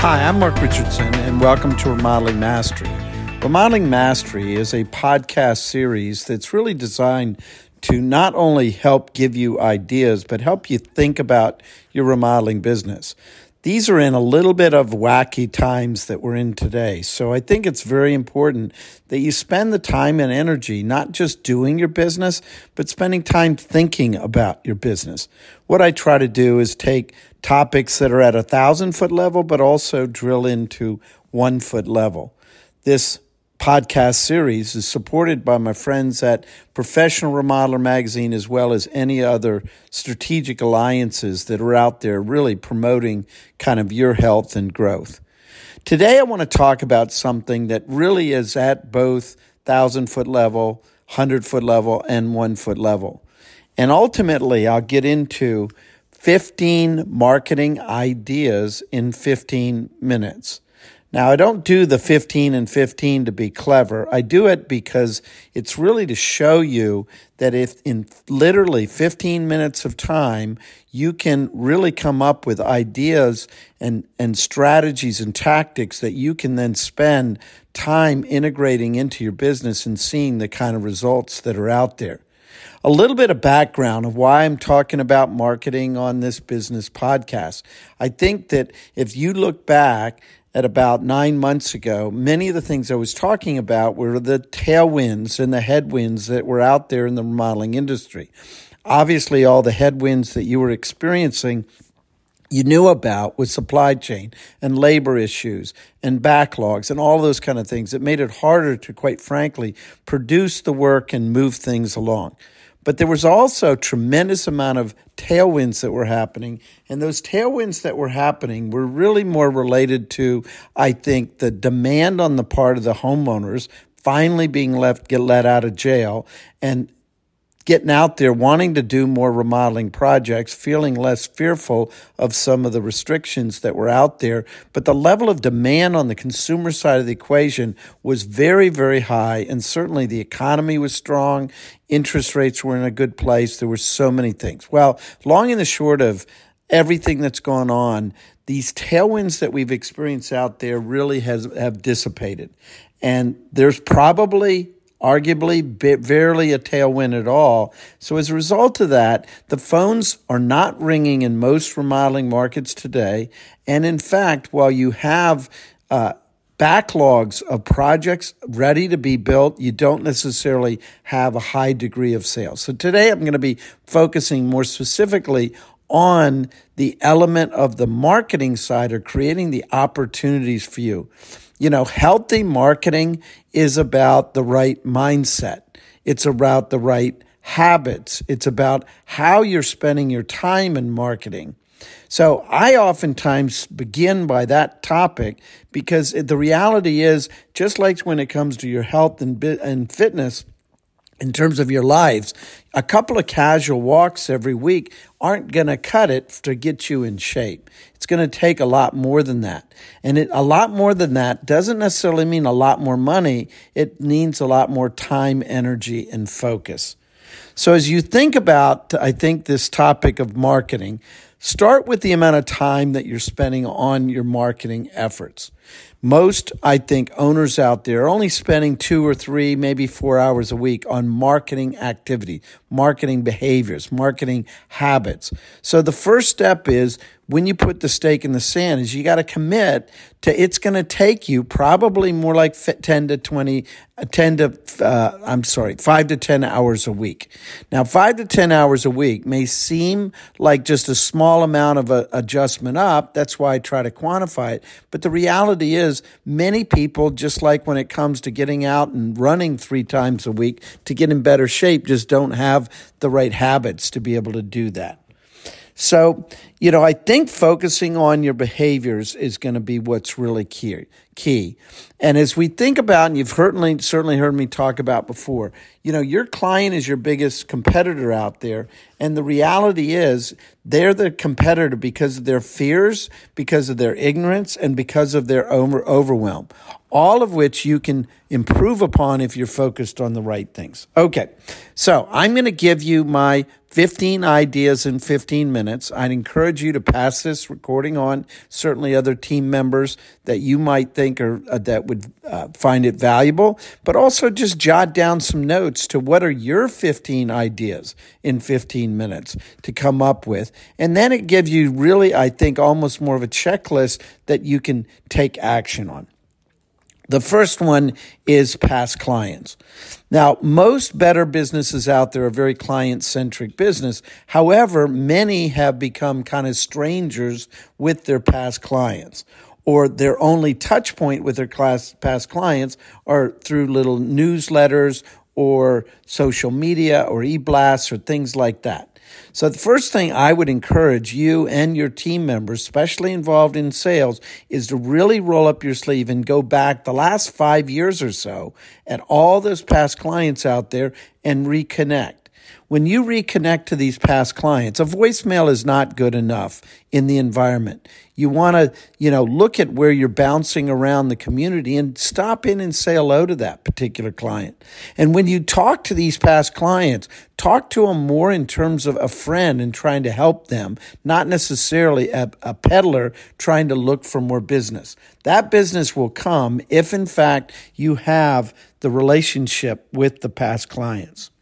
Hi, I'm Mark Richardson, and welcome to Remodeling Mastery. Remodeling Mastery is a podcast series that's really designed to not only help give you ideas, but help you think about your remodeling business. These are in a little bit of wacky times that we're in today. So I think it's very important that you spend the time and energy not just doing your business, but spending time thinking about your business. What I try to do is take topics that are at a thousand foot level, but also drill into one foot level. This podcast series is supported by my friends at Professional Remodeler Magazine, as well as any other strategic alliances that are out there really promoting kind of your health and growth. Today, I want to talk about something that really is at both thousand foot level, hundred foot level, and one foot level. And ultimately, I'll get into 15 marketing ideas in 15 minutes. Now, I don't do the 15 and 15 to be clever. I do it because it's really to show you that if in literally 15 minutes of time, you can really come up with ideas and, and strategies and tactics that you can then spend time integrating into your business and seeing the kind of results that are out there. A little bit of background of why I'm talking about marketing on this business podcast. I think that if you look back at about nine months ago, many of the things I was talking about were the tailwinds and the headwinds that were out there in the remodeling industry. Obviously, all the headwinds that you were experiencing you knew about with supply chain and labor issues and backlogs and all those kind of things. It made it harder to, quite frankly, produce the work and move things along. But there was also tremendous amount of tailwinds that were happening. And those tailwinds that were happening were really more related to, I think, the demand on the part of the homeowners finally being left, get let out of jail and getting out there, wanting to do more remodeling projects, feeling less fearful of some of the restrictions that were out there. But the level of demand on the consumer side of the equation was very, very high. And certainly the economy was strong. Interest rates were in a good place. There were so many things. Well, long and the short of everything that's gone on, these tailwinds that we've experienced out there really has have dissipated. And there's probably arguably barely a tailwind at all. So as a result of that, the phones are not ringing in most remodeling markets today. And in fact, while you have uh, backlogs of projects ready to be built, you don't necessarily have a high degree of sales. So today I'm going to be focusing more specifically on the element of the marketing side or creating the opportunities for you. You know, healthy marketing is about the right mindset. It's about the right habits. It's about how you're spending your time in marketing. So I oftentimes begin by that topic because the reality is, just like when it comes to your health and, and fitness, in terms of your lives, a couple of casual walks every week aren't going to cut it to get you in shape. It's going to take a lot more than that. And it, a lot more than that doesn't necessarily mean a lot more money. It means a lot more time, energy, and focus. So as you think about, I think, this topic of marketing, start with the amount of time that you're spending on your marketing efforts. Most, I think, owners out there are only spending two or three, maybe four hours a week on marketing activity, marketing behaviors, marketing habits. So the first step is when you put the stake in the sand is you got to commit to it's going to take you probably more like 10 to 20 uh, 10 to uh, i'm sorry 5 to 10 hours a week now 5 to 10 hours a week may seem like just a small amount of a adjustment up. That's why i try to quantify it. But the reality is many people just like when it comes to getting out and running three times a week to get in better shape just don't have the right habits to be able to do that. So, you know, I think focusing on your behaviors is going to be what's really key. key. And as we think about, and you've certainly, heard me talk about before, you know, your client is your biggest competitor out there. And the reality is they're the competitor because of their fears, because of their ignorance, and because of their over, overwhelm all of which you can improve upon if you're focused on the right things. Okay, so I'm going to give you my 15 ideas in 15 minutes. I'd encourage you to pass this recording on, certainly other team members that you might think are uh, that would uh, find it valuable, but also just jot down some notes to what are your 15 ideas in 15 minutes to come up with. And then it gives you really, I think, almost more of a checklist that you can take action on. The first one is past clients. Now, most better businesses out there are very client centric business. However, many have become kind of strangers with their past clients or their only touch point with their class, past clients are through little newsletters or social media or e-blasts or things like that. So, the first thing I would encourage you and your team members, especially involved in sales, is to really roll up your sleeve and go back the last five years or so at all those past clients out there and reconnect when you reconnect to these past clients, a voicemail is not good enough in the environment. You want to, you know, look at where you're bouncing around the community and stop in and say hello to that particular client. And when you talk to these past clients, talk to them more in terms of a friend and trying to help them, not necessarily a, a peddler trying to look for more business. That business will come if, in fact, you have the relationship with the past clients.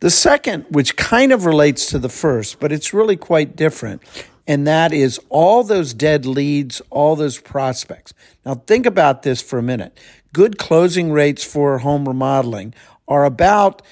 The second, which kind of relates to the first, but it's really quite different, and that is all those dead leads, all those prospects. Now, think about this for a minute. Good closing rates for home remodeling are about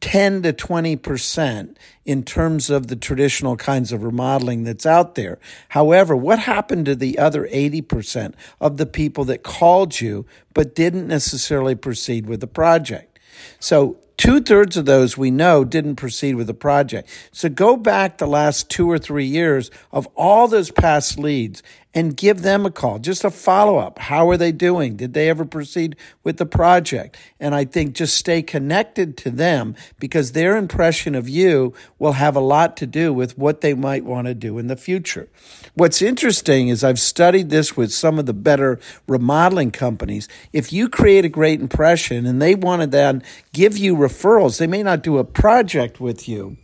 10 to 20% in terms of the traditional kinds of remodeling that's out there. However, what happened to the other 80% of the people that called you but didn't necessarily proceed with the project? So Two thirds of those we know didn't proceed with the project. So go back the last two or three years of all those past leads and give them a call, just a follow up. How are they doing? Did they ever proceed with the project? And I think just stay connected to them because their impression of you will have a lot to do with what they might want to do in the future. What's interesting is I've studied this with some of the better remodeling companies. If you create a great impression and they want to then give you referrals, they may not do a project with you.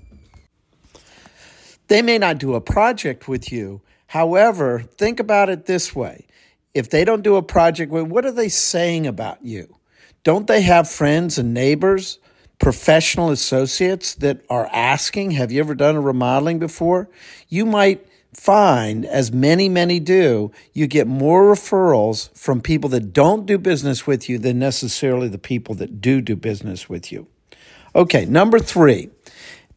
They may not do a project with you However, think about it this way. If they don't do a project, what are they saying about you? Don't they have friends and neighbors, professional associates that are asking, Have you ever done a remodeling before? You might find, as many, many do, you get more referrals from people that don't do business with you than necessarily the people that do do business with you. Okay, number three.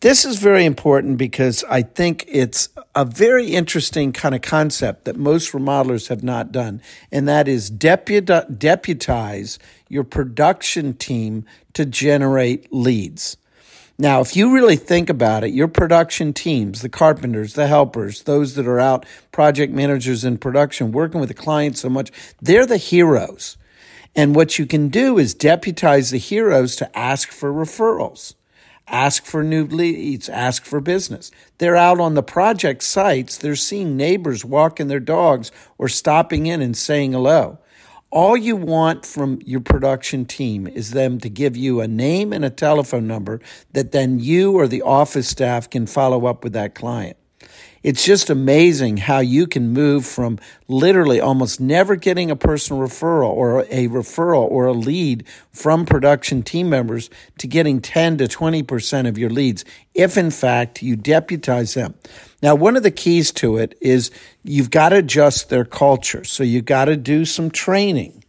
This is very important because I think it's a very interesting kind of concept that most remodelers have not done, and that is deputize your production team to generate leads. Now, if you really think about it, your production teams, the carpenters, the helpers, those that are out, project managers in production, working with the client so much, they're the heroes. And what you can do is deputize the heroes to ask for referrals ask for new leads, ask for business. They're out on the project sites, they're seeing neighbors walking their dogs or stopping in and saying hello. All you want from your production team is them to give you a name and a telephone number that then you or the office staff can follow up with that client. It's just amazing how you can move from literally almost never getting a personal referral or a referral or a lead from production team members to getting 10 to 20% of your leads if in fact you deputize them. Now, one of the keys to it is you've got to adjust their culture. So you've got to do some training.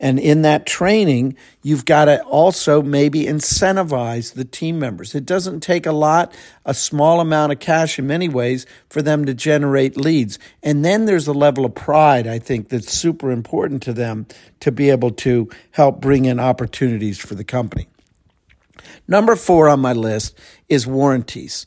And in that training, you've got to also maybe incentivize the team members. It doesn't take a lot, a small amount of cash in many ways for them to generate leads. And then there's a level of pride, I think, that's super important to them to be able to help bring in opportunities for the company. Number four on my list is warranties.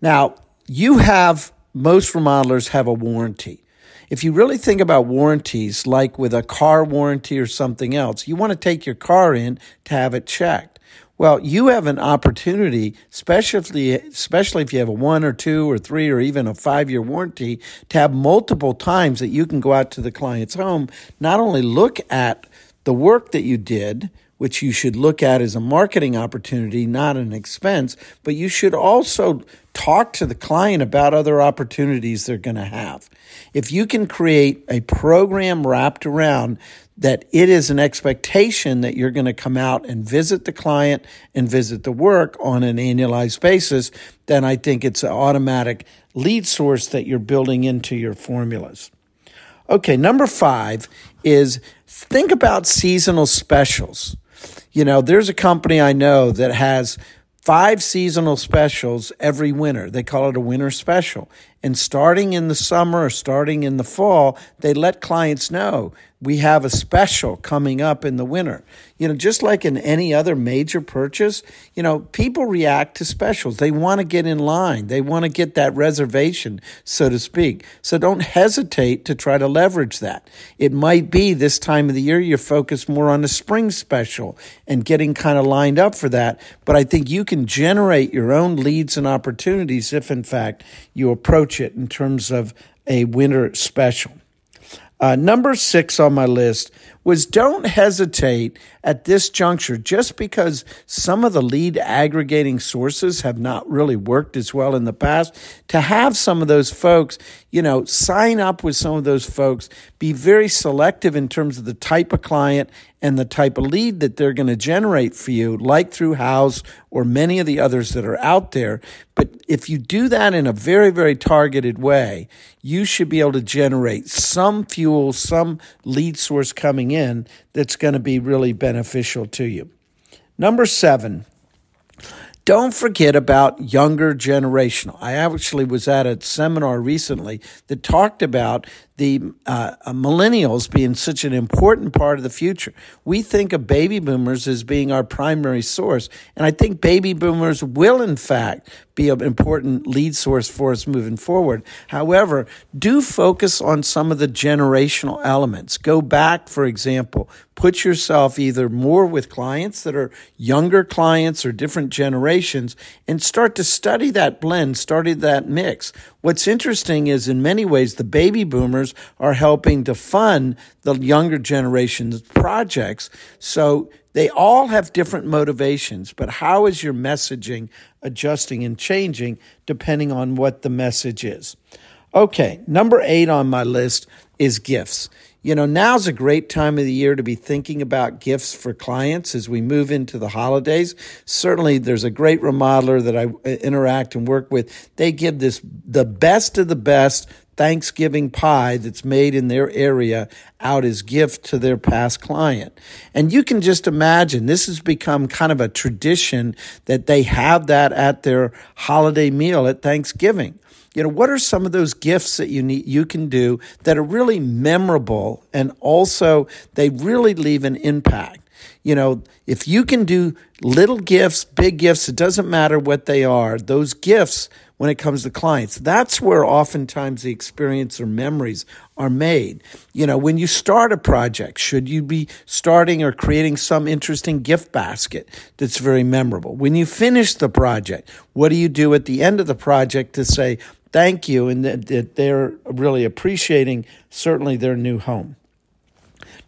Now, you have, most remodelers have a warranty. If you really think about warranties, like with a car warranty or something else, you want to take your car in to have it checked. Well, you have an opportunity, especially, especially if you have a one or two or three or even a five year warranty, to have multiple times that you can go out to the client's home, not only look at the work that you did, which you should look at as a marketing opportunity, not an expense, but you should also talk to the client about other opportunities they're going to have. If you can create a program wrapped around that it is an expectation that you're going to come out and visit the client and visit the work on an annualized basis, then I think it's an automatic lead source that you're building into your formulas. Okay, number five is think about seasonal specials. You know, there's a company I know that has five seasonal specials every winter. They call it a winter special. And starting in the summer or starting in the fall, they let clients know we have a special coming up in the winter. You know, just like in any other major purchase, you know, people react to specials. They want to get in line. They want to get that reservation, so to speak. So don't hesitate to try to leverage that. It might be this time of the year you're focused more on the spring special and getting kind of lined up for that. But I think you can generate your own leads and opportunities if, in fact, you approach it in terms of a winter special. Uh, number six on my list was don't hesitate at this juncture just because some of the lead aggregating sources have not really worked as well in the past to have some of those folks you know sign up with some of those folks be very selective in terms of the type of client and the type of lead that they're going to generate for you like through Houzz or many of the others that are out there. But if you do that in a very very targeted way you should be able to generate some fuel some lead source coming in in that's going to be really beneficial to you. Number seven, don't forget about younger generational. I actually was at a seminar recently that talked about the uh, uh, millennials being such an important part of the future. We think of baby boomers as being our primary source, and I think baby boomers will, in fact, be an important lead source for us moving forward. However, do focus on some of the generational elements. Go back, for example, put yourself either more with clients that are younger clients or different generations and start to study that blend, study that mix. What's interesting is in many ways, the baby boomers are helping to fund the younger generation's projects. So they all have different motivations, but how is your messaging adjusting and changing depending on what the message is? Okay, number eight on my list is gifts. You know, now's a great time of the year to be thinking about gifts for clients as we move into the holidays. Certainly, there's a great remodeler that I uh, interact and work with. They give this the best of the best Thanksgiving pie that's made in their area out as gift to their past client. And you can just imagine this has become kind of a tradition that they have that at their holiday meal at Thanksgiving you know what are some of those gifts that you need you can do that are really memorable and also they really leave an impact you know if you can do little gifts big gifts it doesn't matter what they are those gifts when it comes to clients that's where oftentimes the experience or memories are made you know when you start a project should you be starting or creating some interesting gift basket that's very memorable when you finish the project what do you do at the end of the project to say thank you and that, they're really appreciating certainly their new home.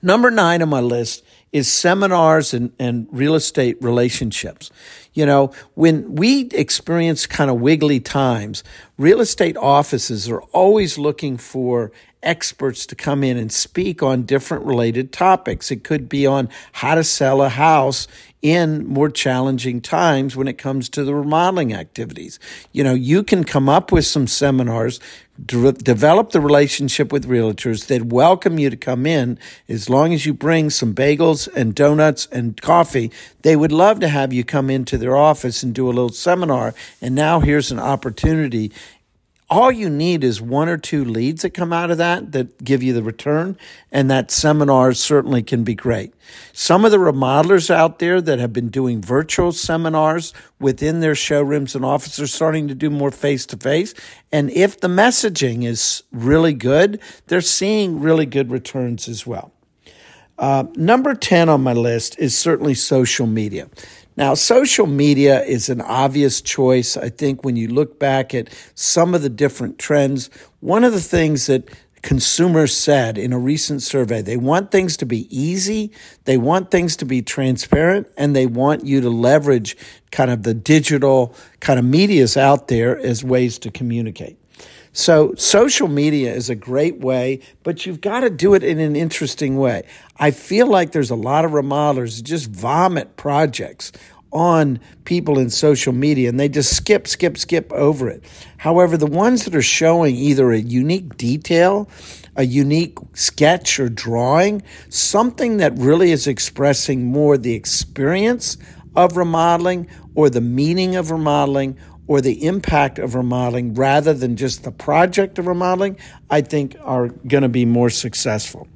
Number nine on my list is seminars and, and real estate relationships. You know, when we experience kind of wiggly times, real estate offices are always looking for experts to come in and speak on different related topics. It could be on how to sell a house in more challenging times when it comes to the remodeling activities. You know, you can come up with some seminars, de- develop the relationship with realtors. They'd welcome you to come in as long as you bring some bagels and donuts and coffee. They would love to have you come into their office and do a little seminar. And now here's an opportunity all you need is one or two leads that come out of that that give you the return. And that seminar certainly can be great. Some of the remodelers out there that have been doing virtual seminars within their showrooms and offices are starting to do more face to face. And if the messaging is really good, they're seeing really good returns as well. Uh, number 10 on my list is certainly social media. Now, social media is an obvious choice. I think when you look back at some of the different trends, one of the things that consumers said in a recent survey, they want things to be easy, they want things to be transparent, and they want you to leverage kind of the digital kind of medias out there as ways to communicate. So social media is a great way, but you've got to do it in an interesting way. I feel like there's a lot of remodelers who just vomit projects on people in social media and they just skip, skip, skip over it. However, the ones that are showing either a unique detail, a unique sketch or drawing, something that really is expressing more the experience of remodeling or the meaning of remodeling or the impact of remodeling rather than just the project of remodeling, I think are going to be more successful.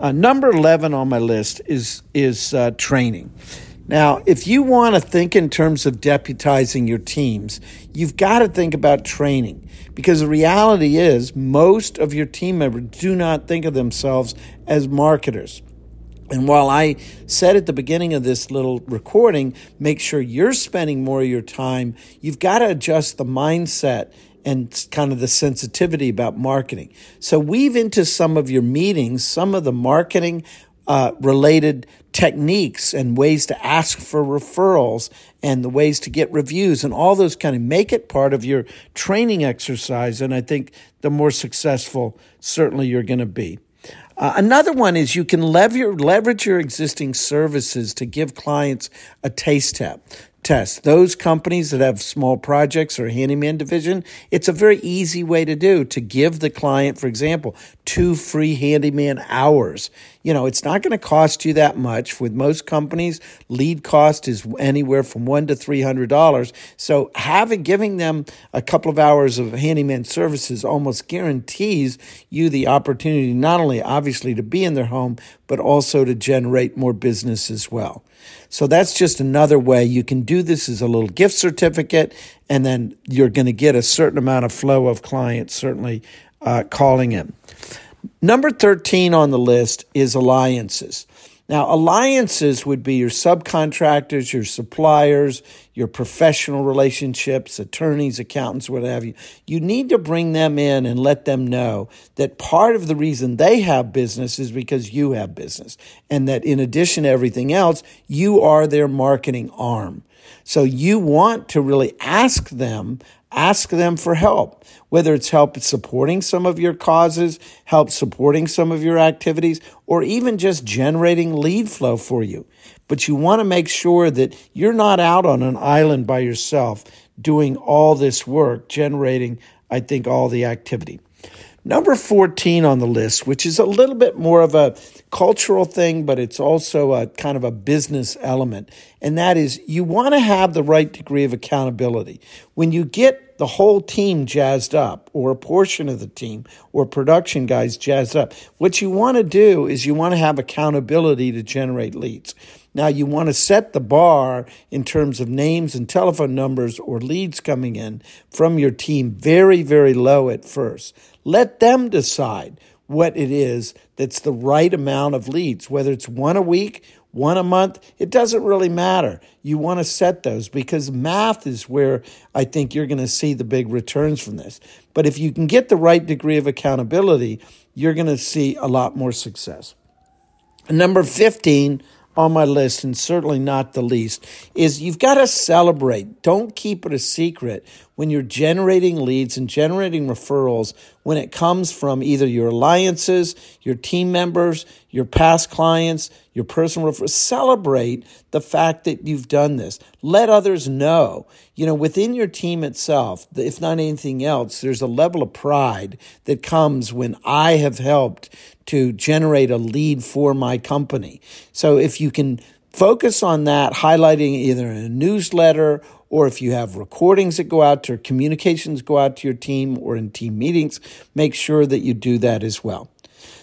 Uh, number 11 on my list is, is uh, training. Now, if you want to think in terms of deputizing your teams, you've got to think about training because the reality is most of your team members do not think of themselves as marketers. And while I said at the beginning of this little recording, make sure you're spending more of your time, you've got to adjust the mindset and kind of the sensitivity about marketing. So weave into some of your meetings some of the marketing uh, related techniques and ways to ask for referrals and the ways to get reviews and all those kind of make it part of your training exercise. And I think the more successful certainly you're going to be. Uh, another one is you can lever- leverage your existing services to give clients a taste tap test. Those companies that have small projects or handyman division, it's a very easy way to do to give the client, for example, two free handyman hours. You know, it's not going to cost you that much. With most companies, lead cost is anywhere from one to three hundred dollars. So having giving them a couple of hours of handyman services almost guarantees you the opportunity not only obviously to be in their home, but also to generate more business as well. So that's just another way you can do this as a little gift certificate, and then you're going to get a certain amount of flow of clients certainly uh, calling in. Number 13 on the list is alliances. Now, alliances would be your subcontractors, your suppliers, your professional relationships, attorneys, accountants, what have you. You need to bring them in and let them know that part of the reason they have business is because you have business. And that in addition to everything else, you are their marketing arm. So you want to really ask them ask them for help, whether it's help supporting some of your causes, help supporting some of your activities, or even just generating lead flow for you. But you want to make sure that you're not out on an island by yourself doing all this work, generating, I think, all the activity. Number 14 on the list, which is a little bit more of a cultural thing, but it's also a kind of a business element. And that is you want to have the right degree of accountability. When you get the whole team jazzed up, or a portion of the team, or production guys jazzed up, what you want to do is you want to have accountability to generate leads. Now, you want to set the bar in terms of names and telephone numbers or leads coming in from your team very, very low at first. Let them decide what it is that's the right amount of leads, whether it's one a week, one a month, it doesn't really matter. You want to set those because math is where I think you're going to see the big returns from this. But if you can get the right degree of accountability, you're going to see a lot more success. Number 15, on my list, and certainly not the least, is you've got to celebrate. Don't keep it a secret when you're generating leads and generating referrals when it comes from either your alliances, your team members, your past clients, your personal referrals. Celebrate the fact that you've done this. Let others know. You know, within your team itself, if not anything else, there's a level of pride that comes when I have helped to generate a lead for my company. So if you can focus on that, highlighting either in a newsletter or if you have recordings that go out to communications go out to your team or in team meetings, make sure that you do that as well.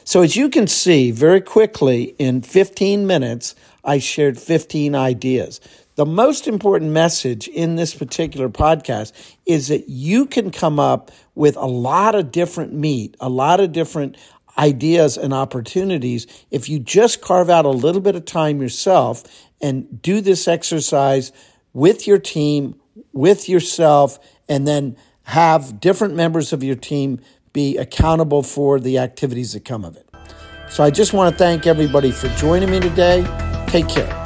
So as you can see very quickly in 15 minutes, I shared 15 ideas. The most important message in this particular podcast is that you can come up with a lot of different meat, a lot of different ideas and opportunities if you just carve out a little bit of time yourself and do this exercise with your team, with yourself, and then have different members of your team be accountable for the activities that come of it. So I just want to thank everybody for joining me today. Take care.